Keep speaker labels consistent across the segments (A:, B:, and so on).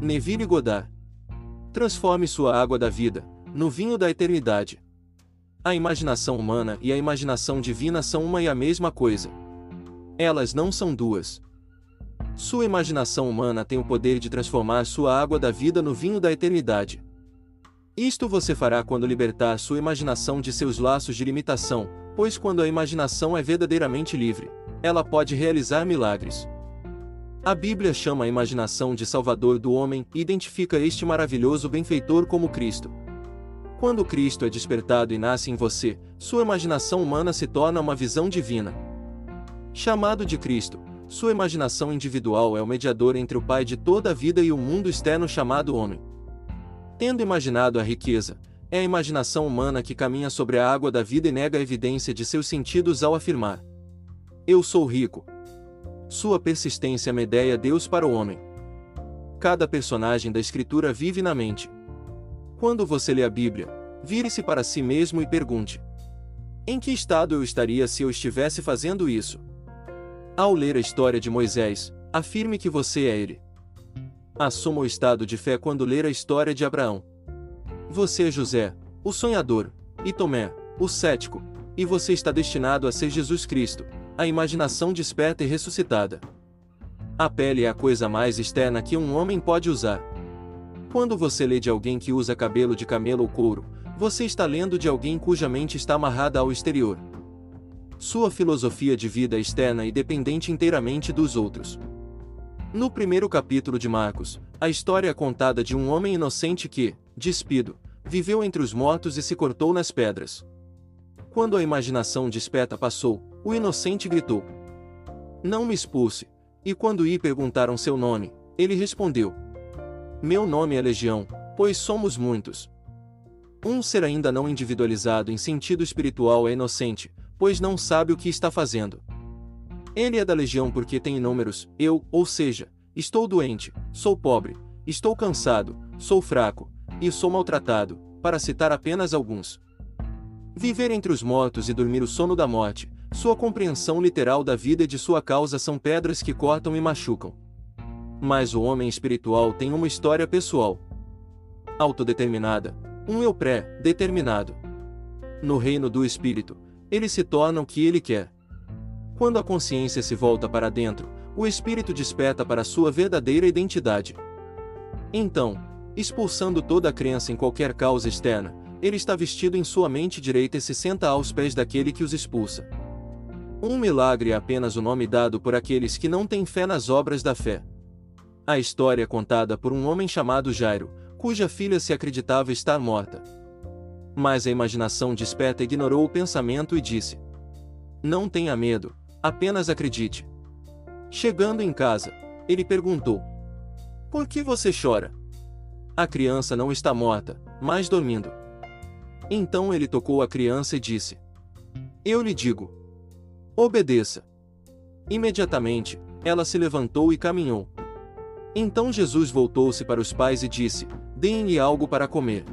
A: Neville Goddard. Transforme sua água da vida no vinho da eternidade. A imaginação humana e a imaginação divina são uma e a mesma coisa. Elas não são duas. Sua imaginação humana tem o poder de transformar sua água da vida no vinho da eternidade. Isto você fará quando libertar sua imaginação de seus laços de limitação, pois quando a imaginação é verdadeiramente livre, ela pode realizar milagres. A Bíblia chama a imaginação de Salvador do homem e identifica este maravilhoso benfeitor como Cristo. Quando Cristo é despertado e nasce em você, sua imaginação humana se torna uma visão divina. Chamado de Cristo, sua imaginação individual é o mediador entre o Pai de toda a vida e o mundo externo chamado homem. Tendo imaginado a riqueza, é a imaginação humana que caminha sobre a água da vida e nega a evidência de seus sentidos ao afirmar: Eu sou rico. Sua persistência medeia Deus para o homem. Cada personagem da Escritura vive na mente. Quando você lê a Bíblia, vire-se para si mesmo e pergunte: Em que estado eu estaria se eu estivesse fazendo isso? Ao ler a história de Moisés, afirme que você é ele. Assuma o estado de fé quando ler a história de Abraão. Você é José, o sonhador, e Tomé, o cético, e você está destinado a ser Jesus Cristo, a imaginação desperta e ressuscitada. A pele é a coisa mais externa que um homem pode usar. Quando você lê de alguém que usa cabelo de camelo ou couro, você está lendo de alguém cuja mente está amarrada ao exterior. Sua filosofia de vida é externa e dependente inteiramente dos outros. No primeiro capítulo de Marcos, a história é contada de um homem inocente que, despido, viveu entre os mortos e se cortou nas pedras. Quando a imaginação desperta passou, o inocente gritou: Não me expulse. E quando lhe perguntaram seu nome, ele respondeu: Meu nome é Legião, pois somos muitos. Um ser ainda não individualizado em sentido espiritual é inocente, pois não sabe o que está fazendo. Ele é da legião porque tem inúmeros, eu, ou seja, estou doente, sou pobre, estou cansado, sou fraco, e sou maltratado, para citar apenas alguns. Viver entre os mortos e dormir o sono da morte, sua compreensão literal da vida e de sua causa são pedras que cortam e machucam. Mas o homem espiritual tem uma história pessoal. Autodeterminada, um eu pré-determinado. No reino do espírito, ele se torna o que ele quer. Quando a consciência se volta para dentro, o espírito desperta para sua verdadeira identidade. Então, expulsando toda a crença em qualquer causa externa, ele está vestido em sua mente direita e se senta aos pés daquele que os expulsa. Um milagre é apenas o nome dado por aqueles que não têm fé nas obras da fé. A história é contada por um homem chamado Jairo, cuja filha se acreditava estar morta. Mas a imaginação desperta ignorou o pensamento e disse: Não tenha medo, apenas acredite. Chegando em casa, ele perguntou: Por que você chora? A criança não está morta, mas dormindo. Então ele tocou a criança e disse: Eu lhe digo: Obedeça. Imediatamente, ela se levantou e caminhou. Então Jesus voltou-se para os pais e disse: Deem-lhe algo para comer.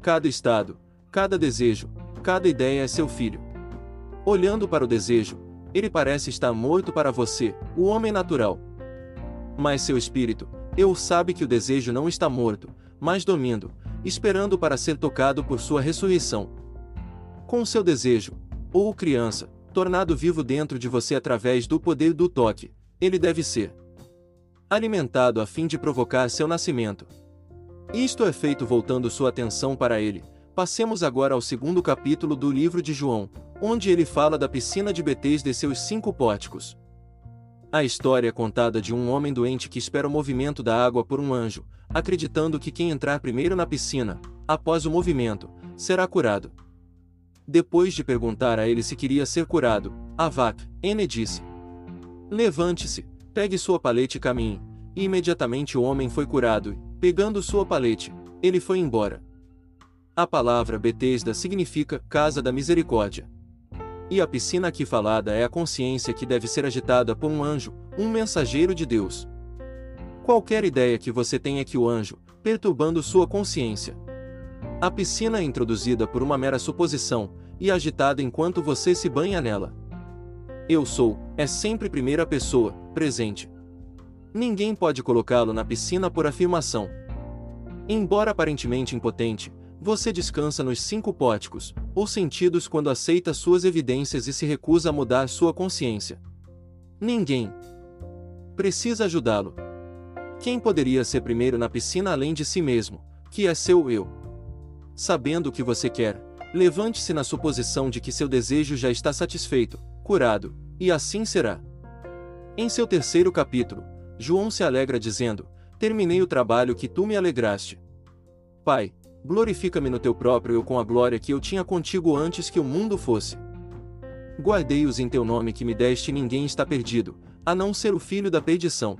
A: Cada estado, cada desejo, cada ideia é seu filho. Olhando para o desejo, ele parece estar morto para você, o homem natural. Mas seu espírito, eu sabe que o desejo não está morto, mas dormindo, esperando para ser tocado por sua ressurreição. Com seu desejo, ou criança, tornado vivo dentro de você através do poder do toque, ele deve ser alimentado a fim de provocar seu nascimento. Isto é feito voltando sua atenção para ele. Passemos agora ao segundo capítulo do livro de João, onde ele fala da piscina de Betesda e seus cinco pórticos. A história é contada de um homem doente que espera o movimento da água por um anjo, acreditando que quem entrar primeiro na piscina, após o movimento, será curado. Depois de perguntar a ele se queria ser curado, Avak, N disse: Levante-se, pegue sua palete e caminhe. E imediatamente o homem foi curado, Pegando sua palete, ele foi embora. A palavra Betesda significa Casa da Misericórdia. E a piscina aqui falada é a consciência que deve ser agitada por um anjo, um mensageiro de Deus. Qualquer ideia que você tenha que o anjo, perturbando sua consciência. A piscina é introduzida por uma mera suposição, e agitada enquanto você se banha nela. Eu sou, é sempre primeira pessoa, presente. Ninguém pode colocá-lo na piscina por afirmação. Embora aparentemente impotente, você descansa nos cinco póticos, ou sentidos quando aceita suas evidências e se recusa a mudar sua consciência. Ninguém precisa ajudá-lo. Quem poderia ser primeiro na piscina além de si mesmo, que é seu eu? Sabendo o que você quer, levante-se na suposição de que seu desejo já está satisfeito, curado, e assim será. Em seu terceiro capítulo, João se alegra dizendo: Terminei o trabalho que tu me alegraste. Pai, glorifica-me no teu próprio eu com a glória que eu tinha contigo antes que o mundo fosse. Guardei-os em teu nome que me deste e ninguém está perdido, a não ser o filho da perdição.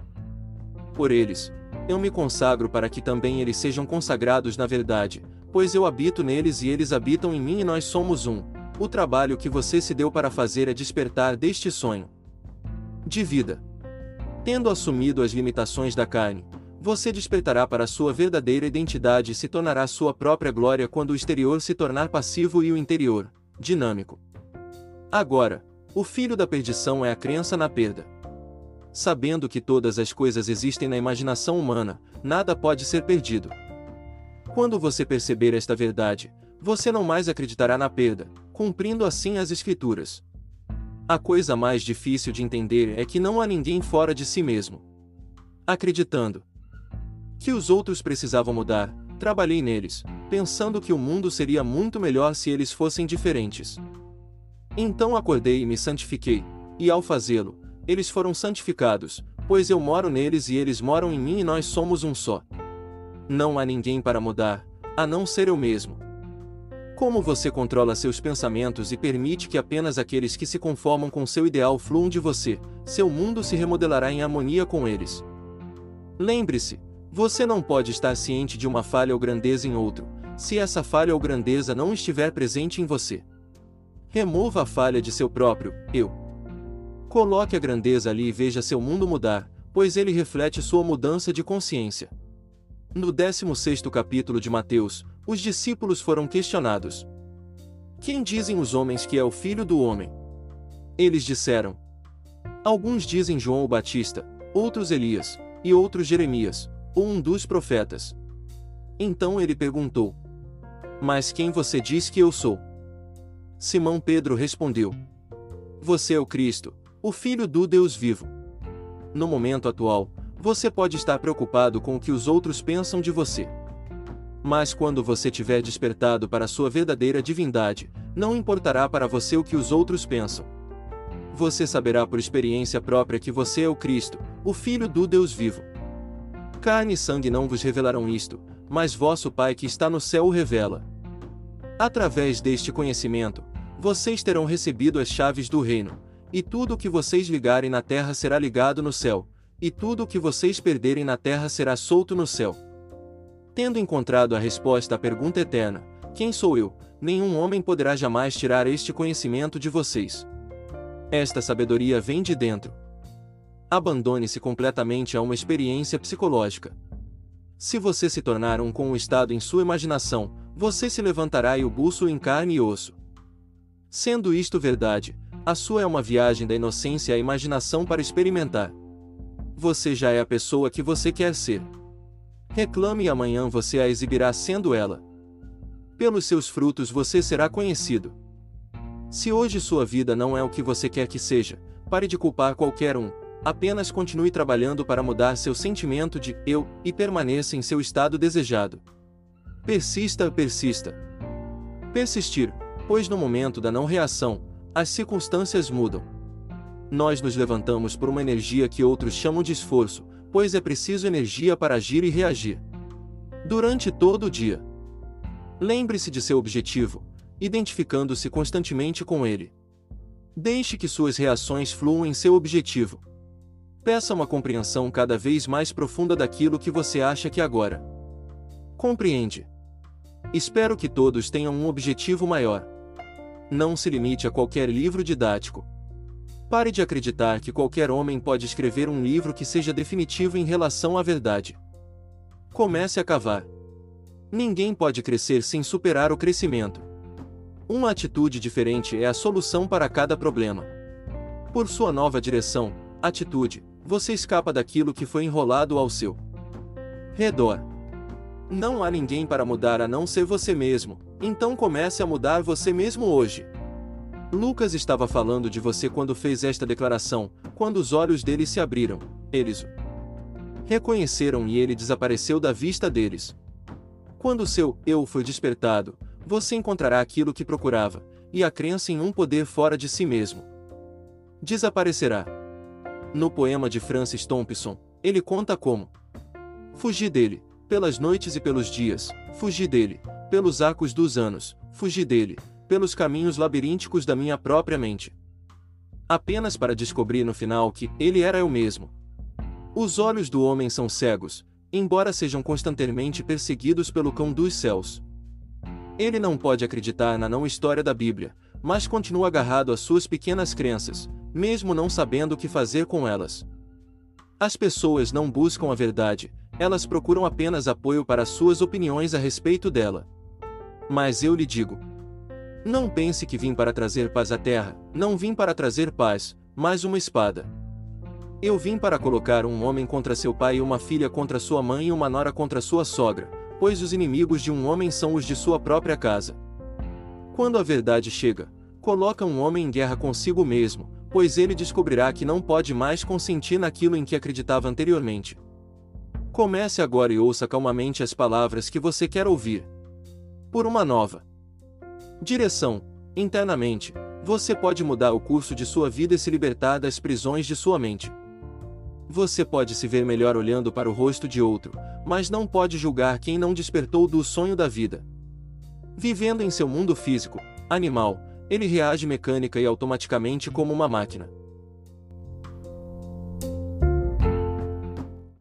A: Por eles, eu me consagro para que também eles sejam consagrados na verdade, pois eu habito neles e eles habitam em mim e nós somos um. O trabalho que você se deu para fazer é despertar deste sonho de vida. Tendo assumido as limitações da carne, você despertará para sua verdadeira identidade e se tornará sua própria glória quando o exterior se tornar passivo e o interior, dinâmico. Agora, o filho da perdição é a crença na perda. Sabendo que todas as coisas existem na imaginação humana, nada pode ser perdido. Quando você perceber esta verdade, você não mais acreditará na perda, cumprindo assim as Escrituras. A coisa mais difícil de entender é que não há ninguém fora de si mesmo. Acreditando que os outros precisavam mudar, trabalhei neles, pensando que o mundo seria muito melhor se eles fossem diferentes. Então acordei e me santifiquei, e ao fazê-lo, eles foram santificados, pois eu moro neles e eles moram em mim e nós somos um só. Não há ninguém para mudar, a não ser eu mesmo. Como você controla seus pensamentos e permite que apenas aqueles que se conformam com seu ideal fluam de você, seu mundo se remodelará em harmonia com eles. Lembre-se, você não pode estar ciente de uma falha ou grandeza em outro, se essa falha ou grandeza não estiver presente em você. Remova a falha de seu próprio eu. Coloque a grandeza ali e veja seu mundo mudar, pois ele reflete sua mudança de consciência. No 16 capítulo de Mateus, os discípulos foram questionados. Quem dizem os homens que é o filho do homem? Eles disseram. Alguns dizem João o Batista, outros Elias, e outros Jeremias, ou um dos profetas. Então ele perguntou: Mas quem você diz que eu sou? Simão Pedro respondeu: Você é o Cristo, o Filho do Deus vivo. No momento atual, você pode estar preocupado com o que os outros pensam de você. Mas quando você tiver despertado para sua verdadeira divindade, não importará para você o que os outros pensam. Você saberá por experiência própria que você é o Cristo, o Filho do Deus vivo. Carne e sangue não vos revelarão isto, mas vosso Pai que está no céu o revela. Através deste conhecimento, vocês terão recebido as chaves do reino, e tudo o que vocês ligarem na terra será ligado no céu, e tudo o que vocês perderem na terra será solto no céu. Tendo encontrado a resposta à pergunta eterna: Quem sou eu? Nenhum homem poderá jamais tirar este conhecimento de vocês. Esta sabedoria vem de dentro. Abandone-se completamente a uma experiência psicológica. Se você se tornar um com o estado em sua imaginação, você se levantará e o buço em carne e osso. Sendo isto verdade, a sua é uma viagem da inocência à imaginação para experimentar. Você já é a pessoa que você quer ser. Reclame e amanhã você a exibirá sendo ela. Pelos seus frutos você será conhecido. Se hoje sua vida não é o que você quer que seja, pare de culpar qualquer um, apenas continue trabalhando para mudar seu sentimento de eu e permaneça em seu estado desejado. Persista, persista. Persistir, pois no momento da não reação, as circunstâncias mudam. Nós nos levantamos por uma energia que outros chamam de esforço, pois é preciso energia para agir e reagir. Durante todo o dia. Lembre-se de seu objetivo, identificando-se constantemente com ele. Deixe que suas reações fluam em seu objetivo. Peça uma compreensão cada vez mais profunda daquilo que você acha que agora compreende. Espero que todos tenham um objetivo maior. Não se limite a qualquer livro didático. Pare de acreditar que qualquer homem pode escrever um livro que seja definitivo em relação à verdade. Comece a cavar. Ninguém pode crescer sem superar o crescimento. Uma atitude diferente é a solução para cada problema. Por sua nova direção, atitude, você escapa daquilo que foi enrolado ao seu redor. Não há ninguém para mudar a não ser você mesmo, então comece a mudar você mesmo hoje. Lucas estava falando de você quando fez esta declaração, quando os olhos dele se abriram, eles o reconheceram e ele desapareceu da vista deles. Quando seu eu foi despertado, você encontrará aquilo que procurava, e a crença em um poder fora de si mesmo desaparecerá. No poema de Francis Thompson, ele conta como Fugi dele, pelas noites e pelos dias, fugi dele, pelos arcos dos anos, fugi dele, pelos caminhos labirínticos da minha própria mente. Apenas para descobrir no final que ele era eu mesmo. Os olhos do homem são cegos, embora sejam constantemente perseguidos pelo cão dos céus. Ele não pode acreditar na não história da Bíblia, mas continua agarrado às suas pequenas crenças, mesmo não sabendo o que fazer com elas. As pessoas não buscam a verdade, elas procuram apenas apoio para suas opiniões a respeito dela. Mas eu lhe digo: não pense que vim para trazer paz à terra, não vim para trazer paz, mas uma espada. Eu vim para colocar um homem contra seu pai e uma filha contra sua mãe e uma nora contra sua sogra, pois os inimigos de um homem são os de sua própria casa. Quando a verdade chega, coloca um homem em guerra consigo mesmo, pois ele descobrirá que não pode mais consentir naquilo em que acreditava anteriormente. Comece agora e ouça calmamente as palavras que você quer ouvir. Por uma nova direção, internamente, você pode mudar o curso de sua vida e se libertar das prisões de sua mente. Você pode se ver melhor olhando para o rosto de outro, mas não pode julgar quem não despertou do sonho da vida. Vivendo em seu mundo físico, animal, ele reage mecânica e automaticamente como uma máquina.